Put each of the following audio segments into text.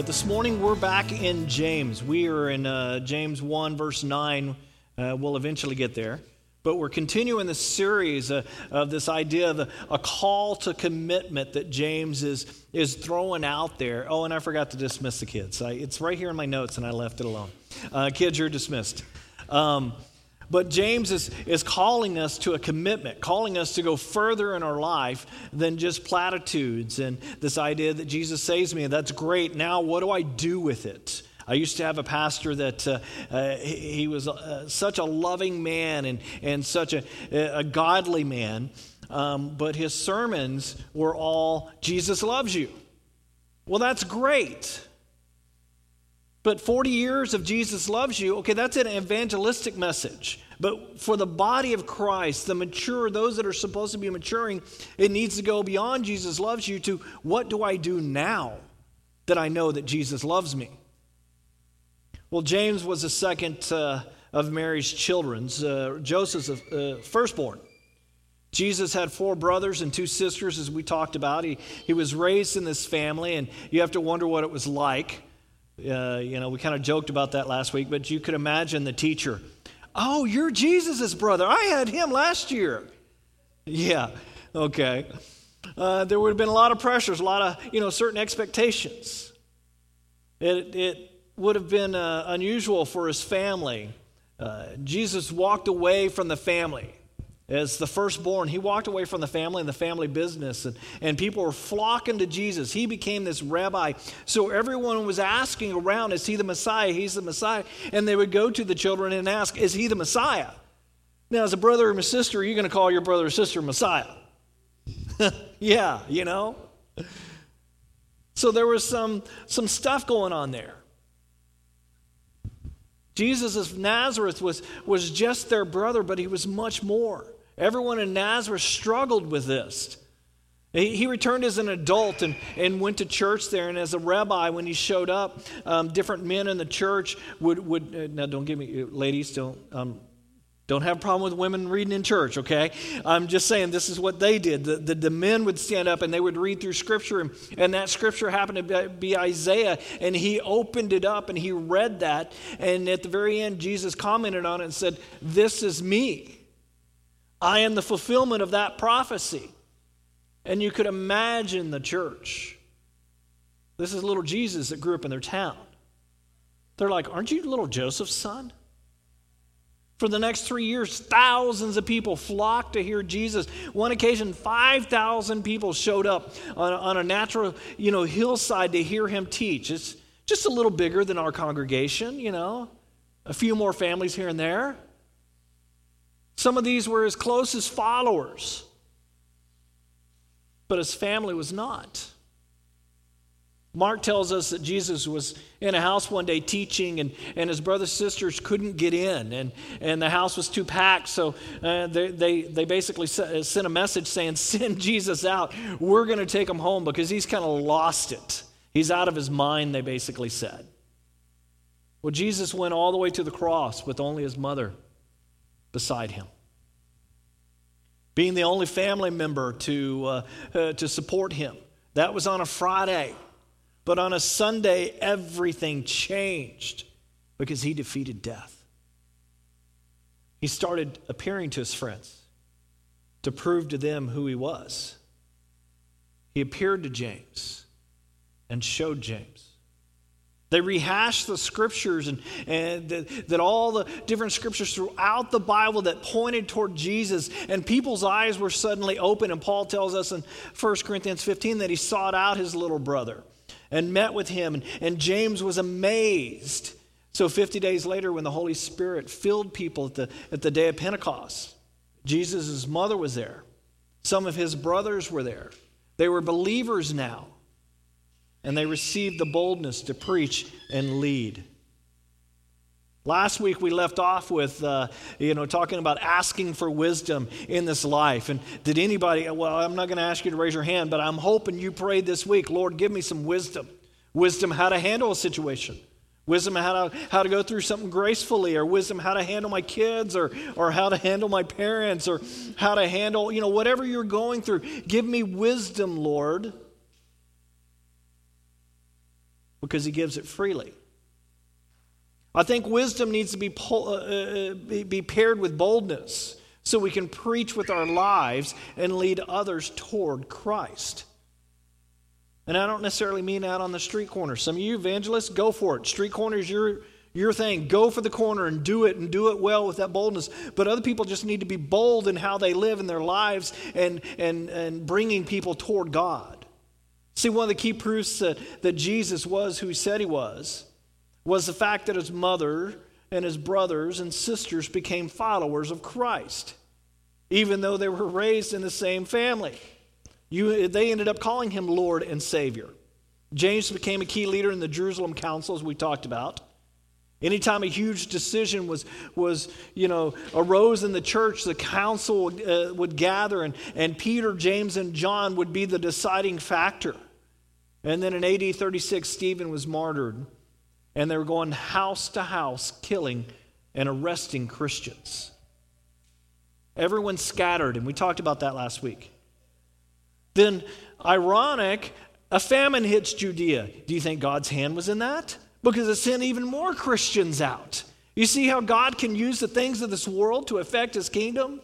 But this morning we're back in James. We are in uh, James 1, verse 9. Uh, we'll eventually get there. But we're continuing the series uh, of this idea of a, a, call to commitment that James is, is throwing out there. Oh, and I forgot to dismiss the kids. I, it's right here in my notes, and I left it alone. Uh, kids, you're dismissed. Um, but James is, is calling us to a commitment, calling us to go further in our life than just platitudes and this idea that Jesus saves me. And that's great. Now, what do I do with it? I used to have a pastor that uh, uh, he, he, was uh, such a loving man and, and such a, a godly man, um, but his sermons were all Jesus loves you. Well, that's great. But 40 years of Jesus loves you, okay, that's an evangelistic message. But for the body of Christ, the mature, those that are supposed to be maturing, it needs to go beyond Jesus loves you to what do I do now that I know that Jesus loves me? Well, James was the second uh, of Mary's children, uh, Joseph's uh, firstborn. Jesus had four brothers and two sisters, as we talked about. He, he was raised in this family, and you have to wonder what it was like. Uh, you know, we kind of joked about that last week, but you could imagine the teacher. Oh, you're Jesus's brother. I had him last year. Yeah, okay. Uh, there would have been a lot of pressures, a lot of, you know, certain expectations. It, it would have been uh, unusual for his family. Uh, Jesus walked away from the family as the firstborn, he walked away from the family and the family business, and, and people were flocking to Jesus. He became this rabbi. So everyone was asking around, Is he the Messiah? He's the Messiah. And they would go to the children and ask, Is he the Messiah? Now, as a brother or a sister, are you going to call your brother or sister Messiah? yeah, you know? So there was some, some stuff going on there. Jesus of Nazareth was, was just their brother, but he was much more. Everyone in Nazareth struggled with this. He, returned as an adult and, and went to church there. And as a rabbi, when he showed up, um, different men in the church would, would uh, now don't give me, ladies, don't, um, don't have a problem with women reading in church, okay? I'm just saying this is what they did. The, the, the, men would stand up and they would read through Scripture, and, and that Scripture happened to be Isaiah, and he opened it up and he read that. And at the very end, Jesus commented on it and said, This is me. I am the fulfillment of that prophecy. And you could imagine the church. This is little Jesus that grew up in their town. They're like, Aren't you little Joseph's son? For the next three years, thousands of people flocked to hear Jesus. One occasion, 5,000 people showed up on a, on a natural you know, hillside to hear him teach. It's just a little bigger than our congregation, you know, a few more families here and there. Some of these were his closest followers, but his family was not. Mark tells us that Jesus was in a house one day teaching, and, and his brothers and sisters couldn't get in, and, and the house was too packed. So uh, they, they, they basically uh, sent a message saying, Send Jesus out. We're going to take him home because he's kind of lost it. He's out of his mind, they basically said. Well, Jesus went all the way to the cross with only his mother beside him. Being the only family member to, uh, uh, to support him. That was on a Friday. But on a Sunday, everything changed because he defeated death. He started appearing to his friends to prove to them who he was. He appeared to James and showed James they rehashed the scriptures and, and that, that all the different scriptures throughout the Bible that pointed toward Jesus, and people's eyes were suddenly open. And Paul tells us in 1 Corinthians 15 that he sought out his little brother and met with him, and, and James was amazed. So 50 days later, when the Holy Spirit filled people at the, at the day of Pentecost, Jesus' mother was there. Some of his brothers were there. They were believers now and they received the boldness to preach and lead. Last week we left off with, uh, you know, talking about asking for wisdom in this life. And did anybody, well, I'm not going to ask you to raise your hand, but I'm hoping you prayed this week, Lord, give me some wisdom. Wisdom how to handle a situation. Wisdom how to, how to go through something gracefully, or wisdom how to handle my kids, or, or how to handle my parents, or how to handle, you know, whatever you're going through. Give me wisdom, Lord. Because he gives it freely. I think wisdom needs to be, uh, uh, be paired with boldness so we can preach with our lives and lead others toward Christ. And I don't necessarily mean out on the street corner. Some of you evangelists, go for it. Street corner is your, your thing. Go for the corner and do it and do it well with that boldness. But other people just need to be bold in how they live in their lives and, and, and bringing people toward God. See, one of the key proofs that, that Jesus was who he said he was was the fact that his mother and his brothers and sisters became followers of Christ, even though they were raised in the same family. You, they ended up calling him Lord and Savior. James became a key leader in the Jerusalem Council, as we talked about. Anytime a huge decision was, was you know, arose in the church, the council would, uh, would gather, and, and Peter, James, and John would be the deciding factor. And then in AD 36, Stephen was martyred, and they were going house to house, killing and arresting Christians. Everyone scattered, and we talked about that last week. Then, ironic, a famine hits Judea. Do you think God's hand was in that? Because it sent even more Christians out. You see how God can use the things of this world to affect his kingdom?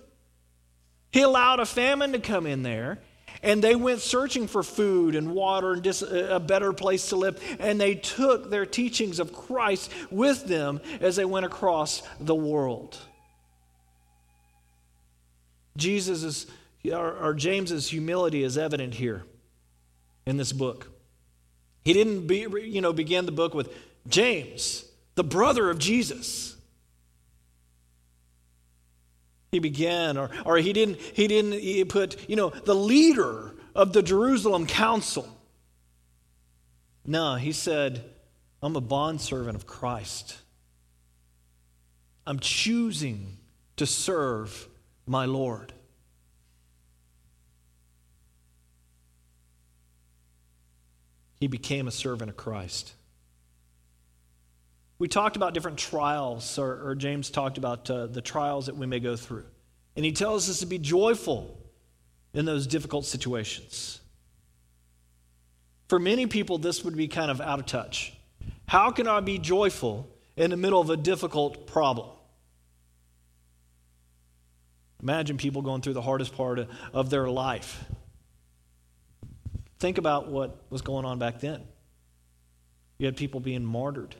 He allowed a famine to come in there, and they went searching for food and water and dis- a better place to live. And they took their teachings of Christ with them as they went across the world. Jesus is or, or James's humility is evident here in this book. He didn't be, you know, begin the book with James, the brother of Jesus. He began, or, or he didn't, he didn't he put, you know, the leader of the Jerusalem council. No, he said, I'm a bondservant of Christ. I'm choosing to serve my Lord. he became a servant of Christ. We talked about different trials, or, or James talked about uh, the trials that we may go through. And he tells us to be joyful in those difficult situations. For many people, this would be kind of out of touch. How can I be joyful in the middle of a difficult problem? Imagine people going through the hardest part of their life Think about what was going on back then. You had people being martyred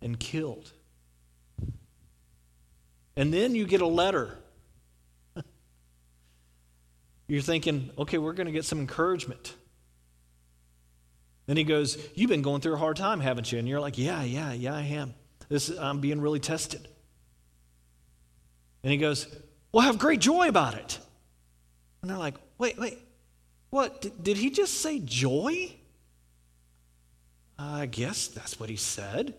and killed. And then you get a letter. You're thinking, okay, we're going to get some encouragement. Then he goes, You've been going through a hard time, haven't you? And you're like, Yeah, yeah, yeah, I am. This, I'm being really tested. And he goes, Well, have great joy about it. And they're like, Wait, wait, what? Did, did he just say joy? I guess that's what he said.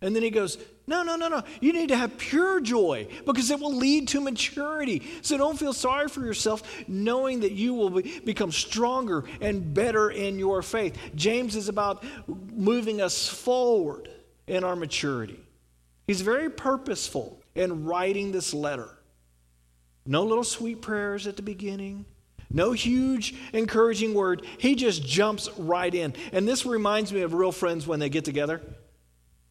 And then he goes, No, no, no, no. You need to have pure joy because it will lead to maturity. So don't feel sorry for yourself, knowing that you will be, become stronger and better in your faith. James is about moving us forward in our maturity. He's very purposeful in writing this letter. No little sweet prayers at the beginning, no huge encouraging word. He just jumps right in. And this reminds me of real friends when they get together.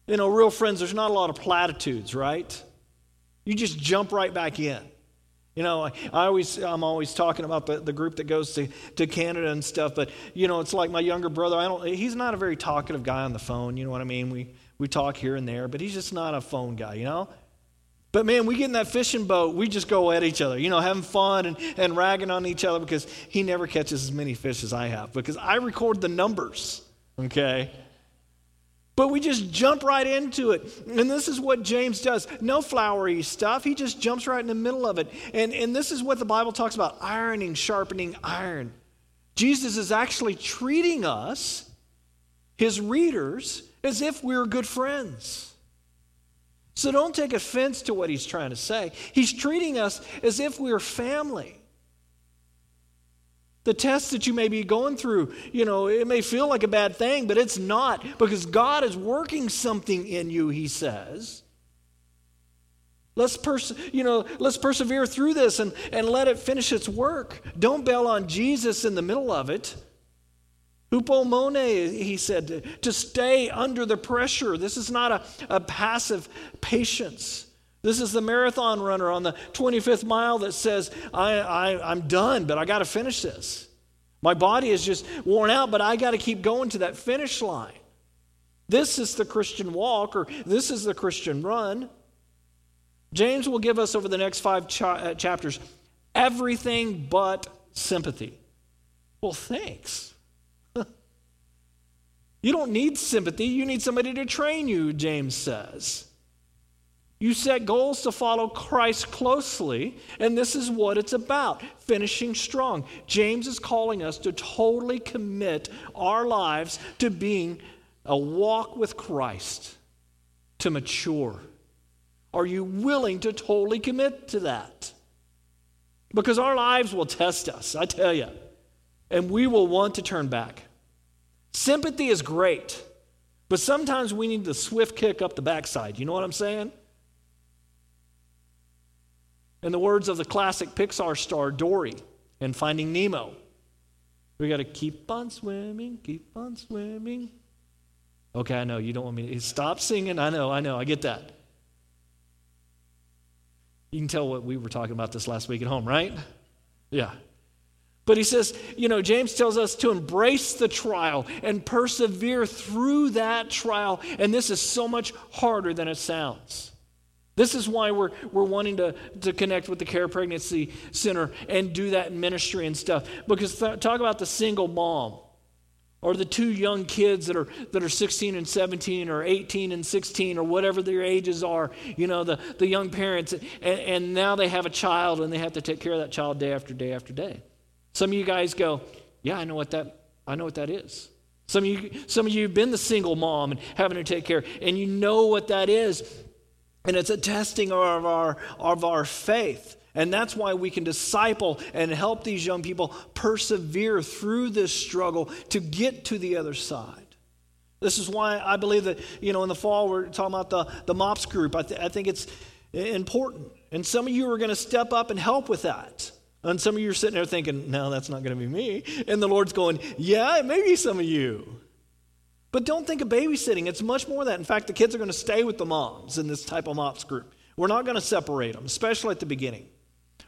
You know, real friends, there's not a lot of platitudes, right? You just jump right back in. You know, I, always, I'm always talking about the, the group that goes to, to Canada and stuff, but, you know, it's like my younger brother. I don't, he's not a very talkative guy on the phone, you know what I mean? We, we talk here and there, but he's just not a phone guy, you know? But man, we get in that fishing boat, we just go at each other, you know, having fun and, and ragging on each other because he never catches as many fish as I have because I record the numbers, okay? But we just jump right into it. And this is what James does. No flowery stuff. He just jumps right in the middle of it. And, and this is what the Bible talks about ironing, sharpening iron. Jesus is actually treating us, his readers, as if we we're good friends. So don't take offense to what he's trying to say. He's treating us as if we're family. The test that you may be going through, you know, it may feel like a bad thing, but it's not because God is working something in you, he says. Let's, pers- you know, let's persevere through this and, and let it finish its work. Don't bail on Jesus in the middle of it Hupomone, he said, to, to stay under the pressure. This is not a, a passive patience. This is the marathon runner on the 25th mile that says, I, I, I'm done, but I got to finish this. My body is just worn out, but I got to keep going to that finish line. This is the Christian walk, or this is the Christian run. James will give us over the next five cha- uh, chapters everything but sympathy. Well, thanks. you don't need sympathy, you need somebody to train you, James says. You set goals to follow Christ closely, and this is what it's about finishing strong. James is calling us to totally commit our lives to being a walk with Christ, to mature. Are you willing to totally commit to that? Because our lives will test us, I tell you, and we will want to turn back. Sympathy is great, but sometimes we need the swift kick up the backside. You know what I'm saying? In the words of the classic Pixar star Dory in Finding Nemo, we got to keep on swimming, keep on swimming. Okay, I know you don't want me to stop singing. I know, I know, I get that. You can tell what we were talking about this last week at home, right? Yeah. But he says, you know, James tells us to embrace the trial and persevere through that trial. And this is so much harder than it sounds. This is why we're, we're wanting to, to connect with the Care Pregnancy Center and do that ministry and stuff. Because th- talk about the single mom or the two young kids that are, that are 16 and 17 or 18 and 16 or whatever their ages are, you know, the, the young parents, and, and now they have a child and they have to take care of that child day after day after day. Some of you guys go, yeah, I know what that, I know what that is. Some of you, some of you have been the single mom and having to take care, and you know what that is. And it's a testing of our, of our faith. And that's why we can disciple and help these young people persevere through this struggle to get to the other side. This is why I believe that, you know, in the fall we're talking about the, the MOPS group. I, th- I think it's important. And some of you are going to step up and help with that. And some of you are sitting there thinking, no, that's not going to be me. And the Lord's going, yeah, it may be some of you. But don't think of babysitting. It's much more that. In fact, the kids are going to stay with the moms in this type of MOPS group. We're not going to separate them, especially at the beginning.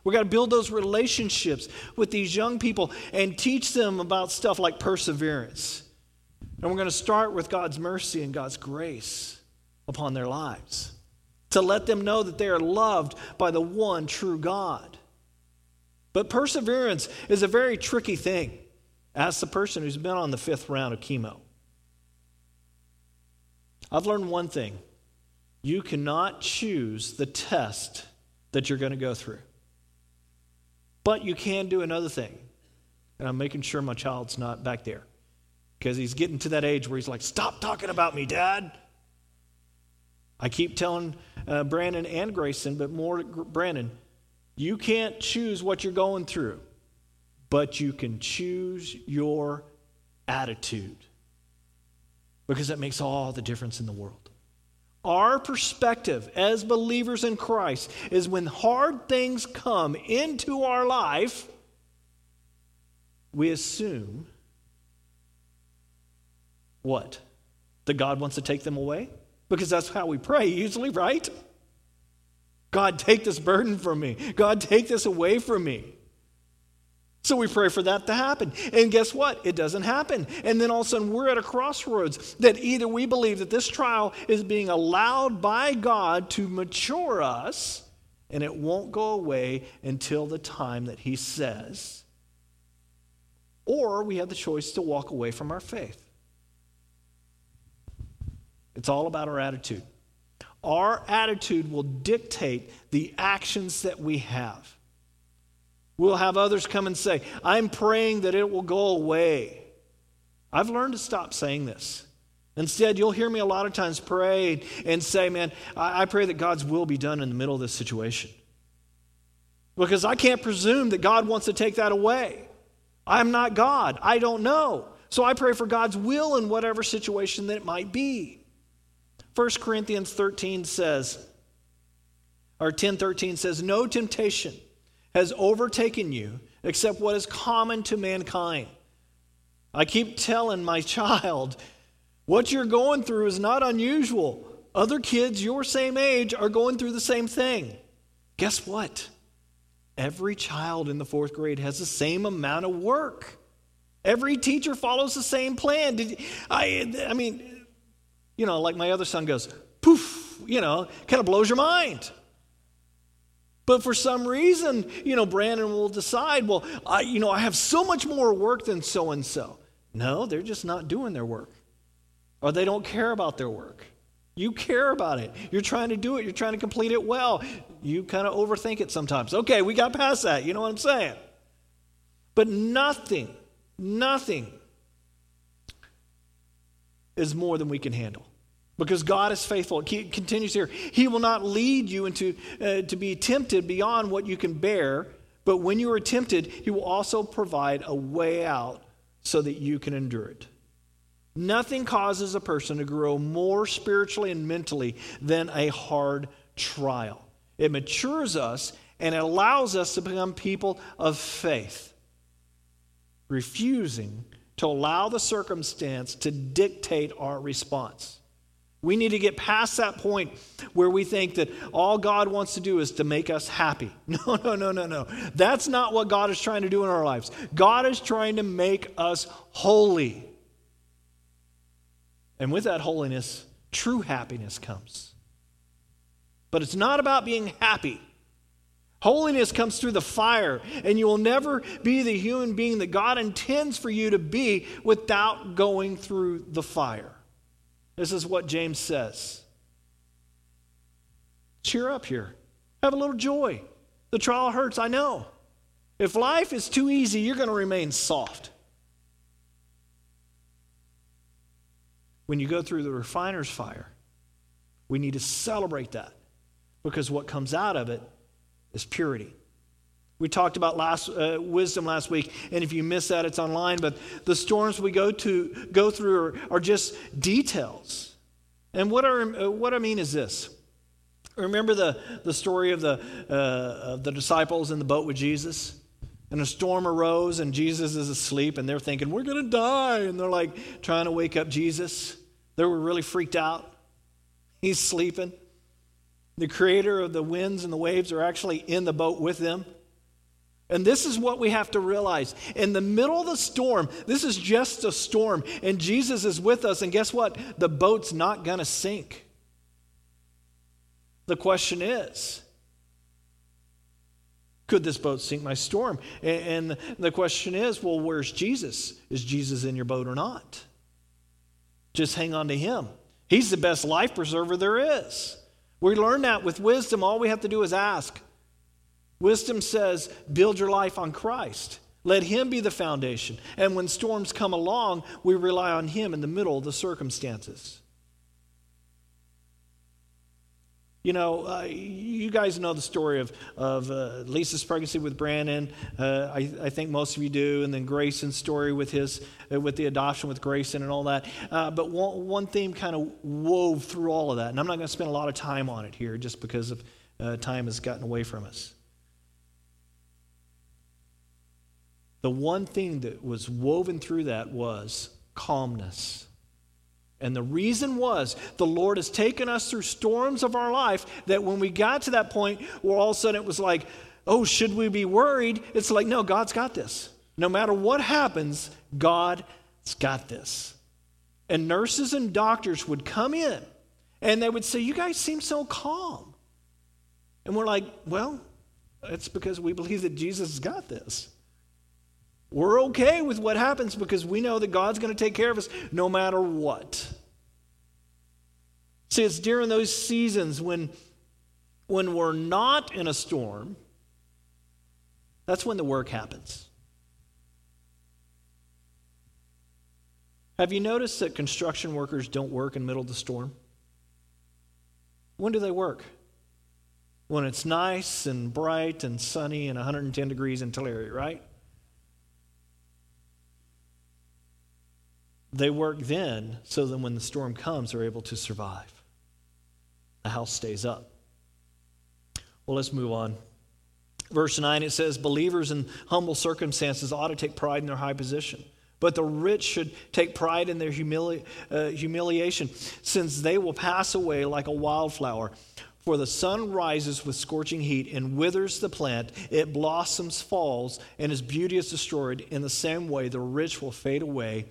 We've got to build those relationships with these young people and teach them about stuff like perseverance. And we're going to start with God's mercy and God's grace upon their lives to let them know that they are loved by the one true God. But perseverance is a very tricky thing. Ask the person who's been on the fifth round of chemo. I've learned one thing you cannot choose the test that you're going to go through. But you can do another thing. And I'm making sure my child's not back there because he's getting to that age where he's like, Stop talking about me, Dad. I keep telling uh, Brandon and Grayson, but more Brandon, you can't choose what you're going through, but you can choose your attitude because that makes all the difference in the world. Our perspective as believers in Christ is when hard things come into our life, we assume what? That God wants to take them away? Because that's how we pray usually, right? God, take this burden from me. God, take this away from me. So we pray for that to happen. And guess what? It doesn't happen. And then all of a sudden we're at a crossroads that either we believe that this trial is being allowed by God to mature us, and it won't go away until the time that He says, or we have the choice to walk away from our faith. It's all about our attitude. Our attitude will dictate the actions that we have. We'll have others come and say, I'm praying that it will go away. I've learned to stop saying this. Instead, you'll hear me a lot of times pray and say, Man, I, pray that God's will be done in the middle of this situation. Because I can't presume that God wants to take that away. I'm not God. I don't know. So I pray for God's will in whatever situation that it might be. 1 Corinthians 13 says, or 10:13 says, No temptation has overtaken you except what is common to mankind. I keep telling my child, what you're going through is not unusual. Other kids your same age are going through the same thing. Guess what? Every child in the fourth grade has the same amount of work. Every teacher follows the same plan. Did, I, I mean, you know, like my other son goes, poof, you know, kind of blows your mind. But for some reason, you know, Brandon will decide, well, I, you know, I have so much more work than so and so. No, they're just not doing their work, or they don't care about their work. You care about it. You're trying to do it. You're trying to complete it well. You kind of overthink it sometimes. Okay, we got past that. You know what I'm saying? But nothing, nothing is more than we can handle. Because God is faithful. It continues here. He will not lead you into uh, to be tempted beyond what you can bear, but when you are tempted, he will also provide a way out so that you can endure it. Nothing causes a person to grow more spiritually and mentally than a hard trial. It matures us and it allows us to become people of faith, refusing to allow the circumstance to dictate our response. We need to get past that point where we think that all God wants to do is to make us happy. No, no, no, no, no. That's not what God is trying to do in our lives. God is trying to make us holy. And with that holiness, true happiness comes. But it's not about being happy. Holiness comes through the fire, and you will never be the human being that God intends for you to be without going through the fire. This is what James says. Cheer up here. Have a little joy. The trial hurts, I know. If life is too easy, you're going to remain soft. When you go through the refiner's fire, we need to celebrate that because what comes out of it is purity. We talked about last, uh, wisdom last week, and if you missed that, it's online. But the storms we go to go through are, are just details. And what, are, uh, what I mean is this: Remember the, the story of the, uh, of the disciples in the boat with Jesus? And a storm arose, and Jesus is asleep, and they're thinking, We're going to die. And they're like trying to wake up Jesus. They were really freaked out. He's sleeping. The creator of the winds and the waves are actually in the boat with them. And this is what we have to realize. In the middle of the storm, this is just a storm, and Jesus is with us. And guess what? The boat's not going to sink. The question is could this boat sink my storm? And the question is well, where's Jesus? Is Jesus in your boat or not? Just hang on to him. He's the best life preserver there is. We learn that with wisdom. All we have to do is ask. Wisdom says, build your life on Christ. Let Him be the foundation. And when storms come along, we rely on Him in the middle of the circumstances. You know, uh, you guys know the story of, of uh, Lisa's pregnancy with Brandon. Uh, I, I, think most of you do. And then Grayson's story with his, uh, with the adoption with Grayson and all that. Uh, but one, one theme kind of wove through all of that. And I'm not going to spend a lot of time on it here just because of uh, time has gotten away from us. The one thing that was woven through that was calmness. And the reason was the Lord has taken us through storms of our life that when we got to that point where all of a sudden it was like, oh, should we be worried? It's like, no, God's got this. No matter what happens, God's got this. And nurses and doctors would come in and they would say, You guys seem so calm. And we're like, Well, it's because we believe that Jesus has got this. We're okay with what happens because we know that God's going to take care of us no matter what. See, it's during those seasons when, when we're not in a storm, that's when the work happens. Have you noticed that construction workers don't work in the middle of the storm? When do they work? When it's nice and bright and sunny and 110 degrees in Tulare, right? They work then so that when the storm comes, they're able to survive. The house stays up. Well, let's move on. Verse 9, it says, Believers in humble circumstances ought to take pride in their high position. But the rich should take pride in their humili- uh, humiliation, since they will pass away like a wildflower. For the sun rises with scorching heat and withers the plant, it blossoms, falls, and its beauty is destroyed. In the same way, the rich will fade away,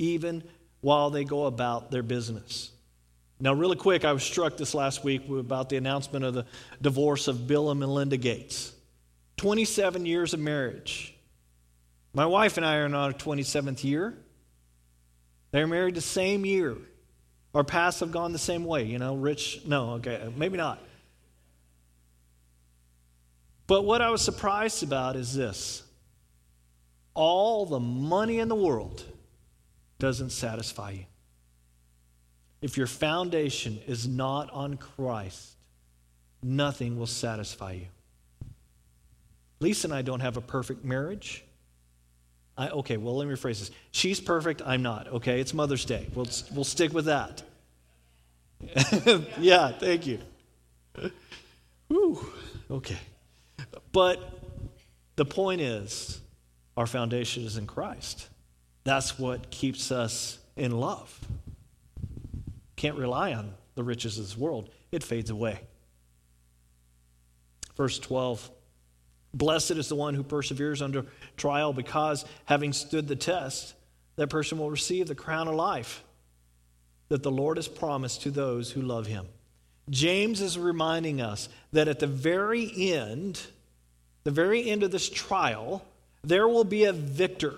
even while they go about their business. Now, really quick, I was struck this last week about the announcement of the divorce of Bill and Melinda Gates. 27 years of marriage. My wife and I are in our 27th year. They're married the same year. Our paths have gone the same way, you know, rich, no, okay, maybe not. But what I was surprised about is this all the money in the world doesn't satisfy you. If your foundation is not on Christ, nothing will satisfy you. Lisa and I don't have a perfect marriage. I, okay, well, let me rephrase this. She's perfect, I'm not. Okay, it's Mother's Day. We'll, we'll stick with that. yeah, thank you. Whew, okay. But the point is, our foundation is in Christ. That's what keeps us in love. Can't rely on the riches of this world, it fades away. Verse 12 Blessed is the one who perseveres under trial, because having stood the test, that person will receive the crown of life that the Lord has promised to those who love him. James is reminding us that at the very end, the very end of this trial, there will be a victor.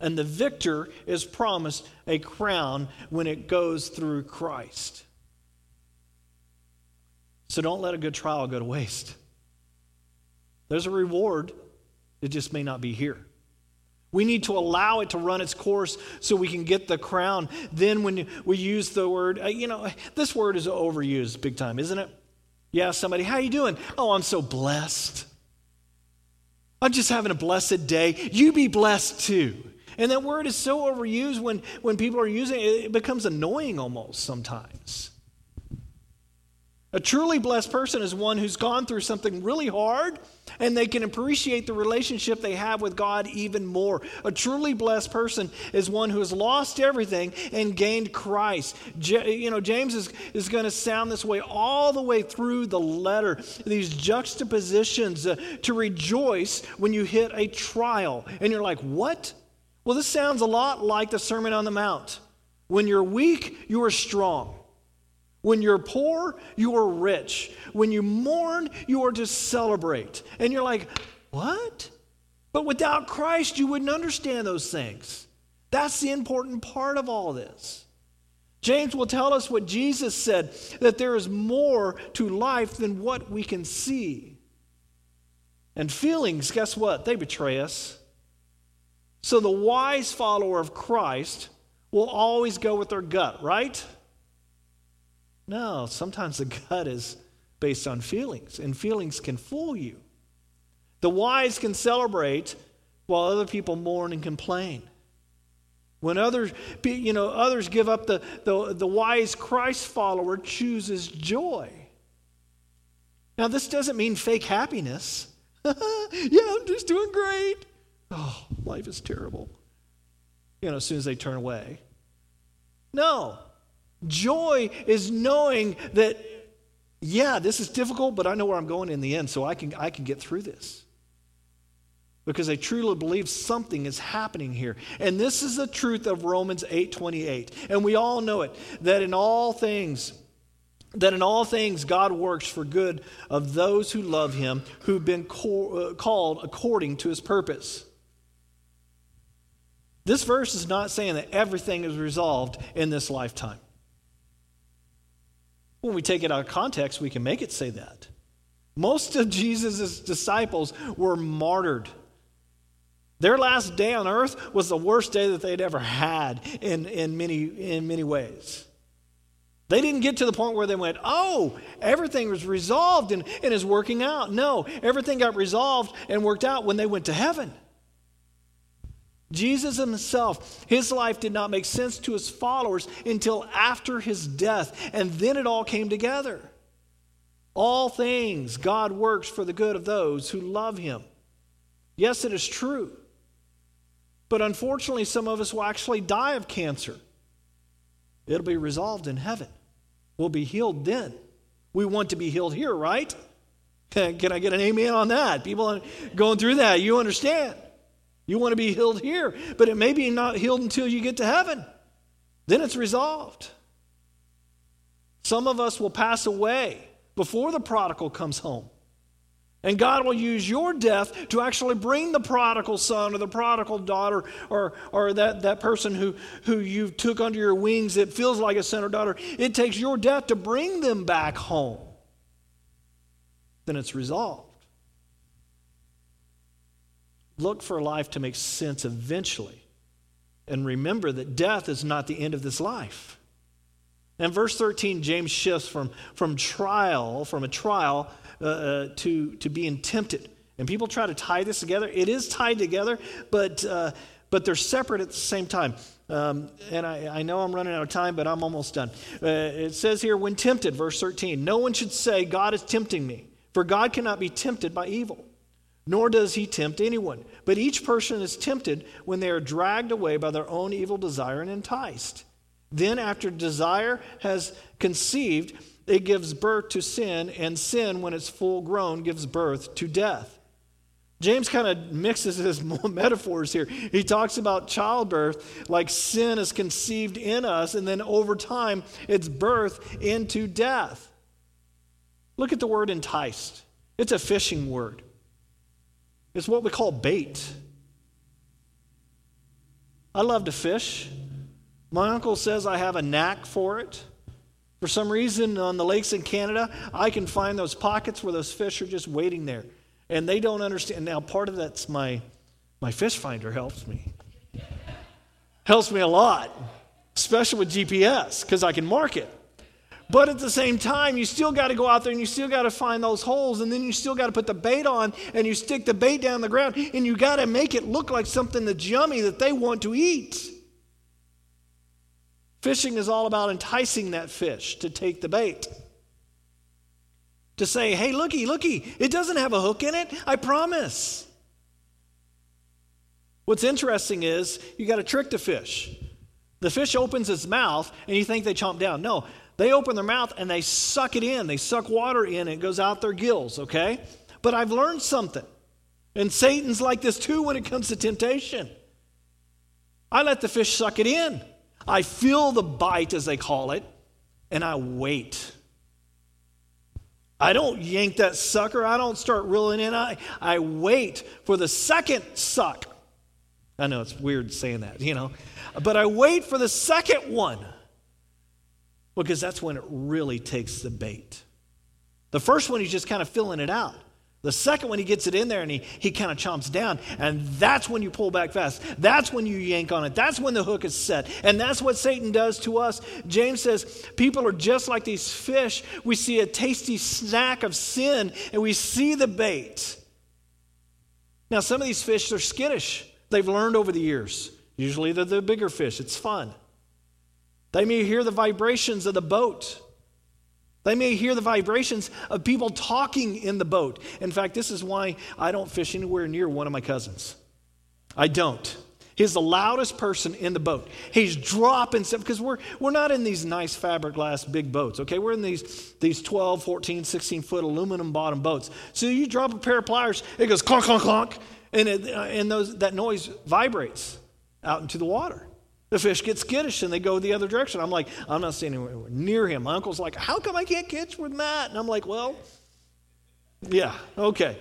And the victor is promised a crown when it goes through Christ. So don't let a good trial go to waste. There's a reward, it just may not be here. We need to allow it to run its course so we can get the crown. Then, when we use the word, uh, you know, this word is overused big time, isn't it? Ask somebody, How you doing? Oh, I'm so blessed. I'm just having a blessed day. You be blessed too. And that word is so overused when, when people are using it, it becomes annoying almost sometimes. A truly blessed person is one who's gone through something really hard and they can appreciate the relationship they have with God even more. A truly blessed person is one who has lost everything and gained Christ. J- you know, James is, is going to sound this way all the way through the letter, these juxtapositions uh, to rejoice when you hit a trial. And you're like, what? Well, this sounds a lot like the Sermon on the Mount. When you're weak, you are strong. When you're poor, you are rich. When you mourn, you are to celebrate. And you're like, what? But without Christ, you wouldn't understand those things. That's the important part of all this. James will tell us what Jesus said that there is more to life than what we can see. And feelings, guess what? They betray us. So the wise follower of Christ will always go with their gut, right? No, sometimes the gut is based on feelings, and feelings can fool you. The wise can celebrate while other people mourn and complain. When others, you know, others give up, the, the, the wise Christ follower chooses joy. Now, this doesn't mean fake happiness. yeah, I'm just doing great. Oh, life is terrible. You know, as soon as they turn away. No, Joy is knowing that, yeah, this is difficult, but I know where I'm going in the end, so I can, I can get through this. Because they truly believe something is happening here. And this is the truth of Romans 8:28. And we all know it, that in all things, that in all things God works for good of those who love him, who've been co- uh, called according to his purpose. This verse is not saying that everything is resolved in this lifetime. When we take it out of context, we can make it say that. Most of Jesus' disciples were martyred. Their last day on earth was the worst day that they'd ever had in, in, many, in many ways. They didn't get to the point where they went, oh, everything was resolved and, and is working out. No, everything got resolved and worked out when they went to heaven. Jesus himself, his life did not make sense to his followers until after his death, and then it all came together. All things God works for the good of those who love him. Yes, it is true. But unfortunately, some of us will actually die of cancer. It'll be resolved in heaven. We'll be healed then. We want to be healed here, right? Can I get an amen on that? People going through that, you understand. You want to be healed here, but it may be not healed until you get to heaven. Then it's resolved. Some of us will pass away before the prodigal comes home. And God will use your death to actually bring the prodigal son or the prodigal daughter or, or that, that person who, who you took under your wings that feels like a son or daughter. It takes your death to bring them back home. Then it's resolved. Look for life to make sense eventually. And remember that death is not the end of this life. And verse 13, James shifts from, from trial, from a trial uh, uh, to, to being tempted. And people try to tie this together. It is tied together, but, uh, but they're separate at the same time. Um, and I, I, know I'm running out of time, but I'm almost done. Uh, it says here, when tempted, verse 13, no one should say, God is tempting me, for God cannot be tempted by evil, nor does he tempt anyone. But each person is tempted when they are dragged away by their own evil desire and enticed. Then, after desire has conceived, it gives birth to sin, and sin, when it's full grown, gives birth to death. James kind of mixes his metaphors here. He talks about childbirth like sin is conceived in us, and then over time, it's birth into death. Look at the word enticed. It's a fishing word, it's what we call bait. I love to fish. My uncle says I have a knack for it. For some reason, on the lakes in Canada, I can find those pockets where those fish are just waiting there. And they don't understand. Now, part of that's my, my fish finder helps me. helps me a lot, especially with GPS, because I can mark it. But at the same time, you still got to go out there and you still got to find those holes, and then you still got to put the bait on and you stick the bait down the ground, and you got to make it look like something that's yummy that they want to eat. Fishing is all about enticing that fish to take the bait. To say, hey, looky, looky, it doesn't have a hook in it, I promise. What's interesting is you got to trick the fish. The fish opens its mouth and you think they chomp down. No, they open their mouth and they suck it in. They suck water in and it goes out their gills, okay? But I've learned something. And Satan's like this too when it comes to temptation. I let the fish suck it in. I feel the bite, as they call it, and I wait. I don't yank that sucker. I don't start reeling in. I, I wait for the second suck. I know it's weird saying that, you know, but I wait for the second one because that's when it really takes the bait. The first one, he's just kind of filling it out. The second one, he gets it in there and he, he kind of chomps down. And that's when you pull back fast. That's when you yank on it. That's when the hook is set. And that's what Satan does to us. James says people are just like these fish. We see a tasty snack of sin and we see the bait. Now, some of these fish are skittish. They've learned over the years. Usually they're the bigger fish. It's fun. They may hear the vibrations of the boat. They may hear the vibrations of people talking in the boat. In fact, this is why I don't fish anywhere near one of my cousins. I don't. He's the loudest person in the boat. He's dropping stuff because we're, we're not in these nice fiberglass big boats, okay? We're in these, these 12, 14, 16 foot aluminum bottom boats. So you drop a pair of pliers, it goes clunk, clunk, clunk, and, it, uh, and those, that noise vibrates out into the water. The fish get skittish and they go the other direction. I'm like, I'm not standing anywhere near him. My uncle's like, How come I can't catch with Matt? And I'm like, Well, yeah, okay.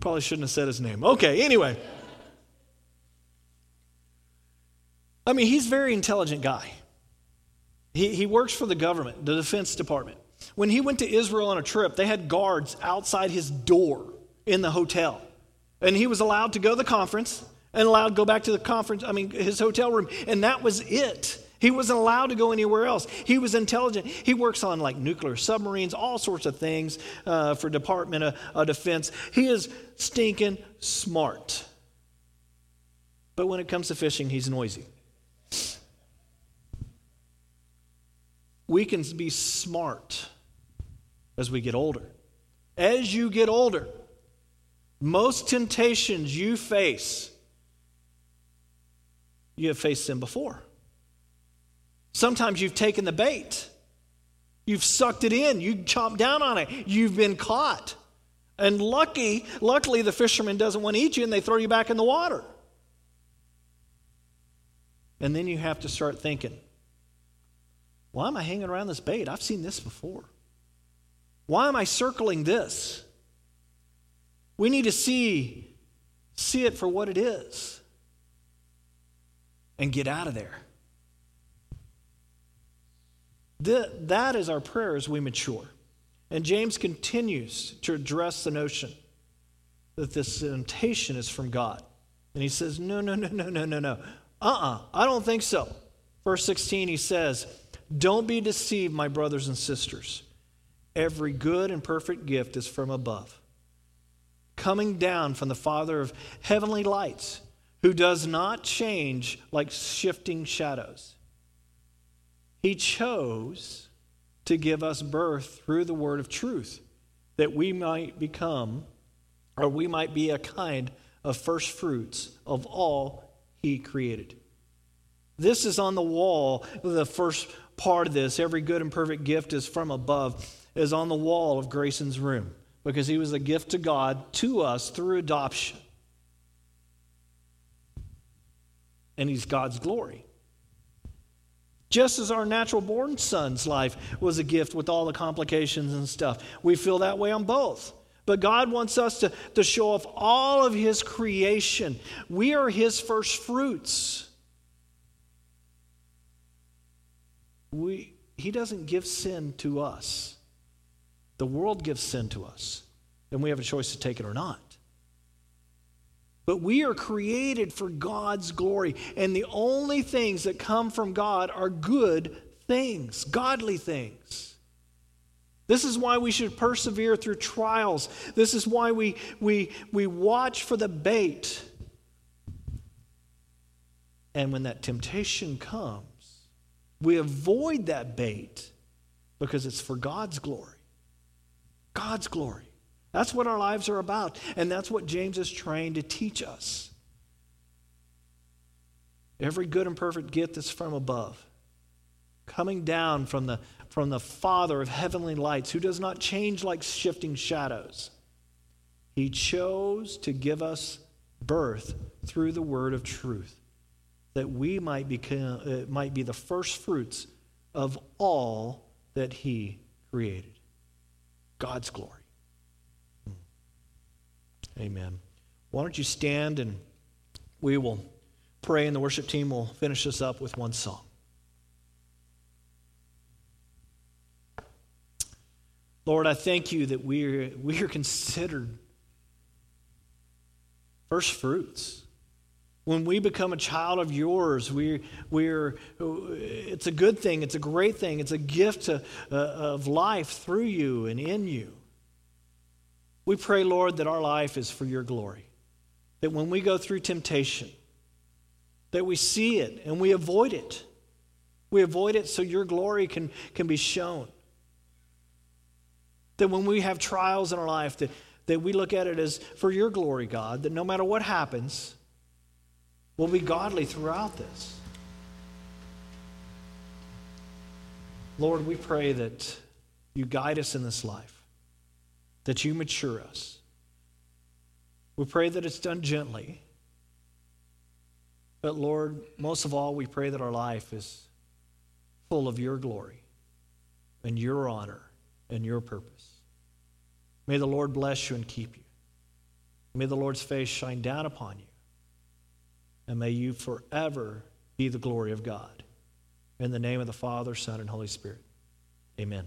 Probably shouldn't have said his name. Okay, anyway. I mean, he's a very intelligent guy. He, he works for the government, the Defense Department. When he went to Israel on a trip, they had guards outside his door in the hotel. And he was allowed to go to the conference and allowed to go back to the conference, I mean, his hotel room, and that was it. He wasn't allowed to go anywhere else. He was intelligent. He works on like nuclear submarines, all sorts of things uh, for Department of, of Defense. He is stinking smart. But when it comes to fishing, he's noisy. We can be smart as we get older. As you get older, most temptations you face you have faced sin before. Sometimes you've taken the bait. You've sucked it in. You chomped down on it. You've been caught. And lucky, luckily the fisherman doesn't want to eat you and they throw you back in the water. And then you have to start thinking, why am I hanging around this bait? I've seen this before. Why am I circling this? We need to see, see it for what it is and get out of there. that is our prayer as we mature. And James continues to address the notion that this temptation is from God. And he says, No, no, no, no, no, no, no. Uh uh-uh, uh I don't think so. Verse 16, he says, Don't be deceived, my brothers and sisters. Every good and perfect gift is from above, coming down from the Father of heavenly lights, who does not change like shifting shadows. He chose to give us birth through the word of truth, that we might become, or we might be a kind of first fruits of all he created. This is on the wall, the first part of this. Every good and perfect gift is from above, is on the wall of Grayson's room because he was a gift to God, to us through adoption. And he's God's glory. Just as our natural born son's life was a gift with all the complications and stuff. We feel that way on both. But God wants us to, to show off all of His creation. We are His first fruits. We, he doesn't give sin to us, the world gives sin to us. And we have a choice to take it or not. But we are created for God's glory. And the only things that come from God are good things, godly things. This is why we should persevere through trials. This is why we, we, we watch for the bait. And when that temptation comes, we avoid that bait because it's for God's glory. God's glory. That's what our lives are about. And that's what James is trying to teach us. Every good and perfect gift is from above, coming down from the, from the Father of heavenly lights, who does not change like shifting shadows. He chose to give us birth through the word of truth, that we might, become, uh, might be the first fruits of all that He created. God's glory. Amen. Why don't you stand and we will pray, and the worship team will finish us up with one song. Lord, I thank you that we are, we are considered first fruits. When we become a child of yours, we, we're, it's a good thing, it's a great thing, it's a gift to, uh, of life through you and in you. We pray, Lord, that our life is for your glory. That when we go through temptation, that we see it and we avoid it. We avoid it so your glory can, can be shown. That when we have trials in our life, that, that we look at it as for your glory, God, that no matter what happens, we'll be godly throughout this. Lord, we pray that you guide us in this life that you mature us. We pray that it's done gently. But Lord, most of all, we pray that our life is full of your glory and your honor and your purpose. May the Lord bless you and keep you. May the Lord's face shine down upon you. And may you forever be the glory of God. In the name of the Father, Son, and Holy Spirit. Amen.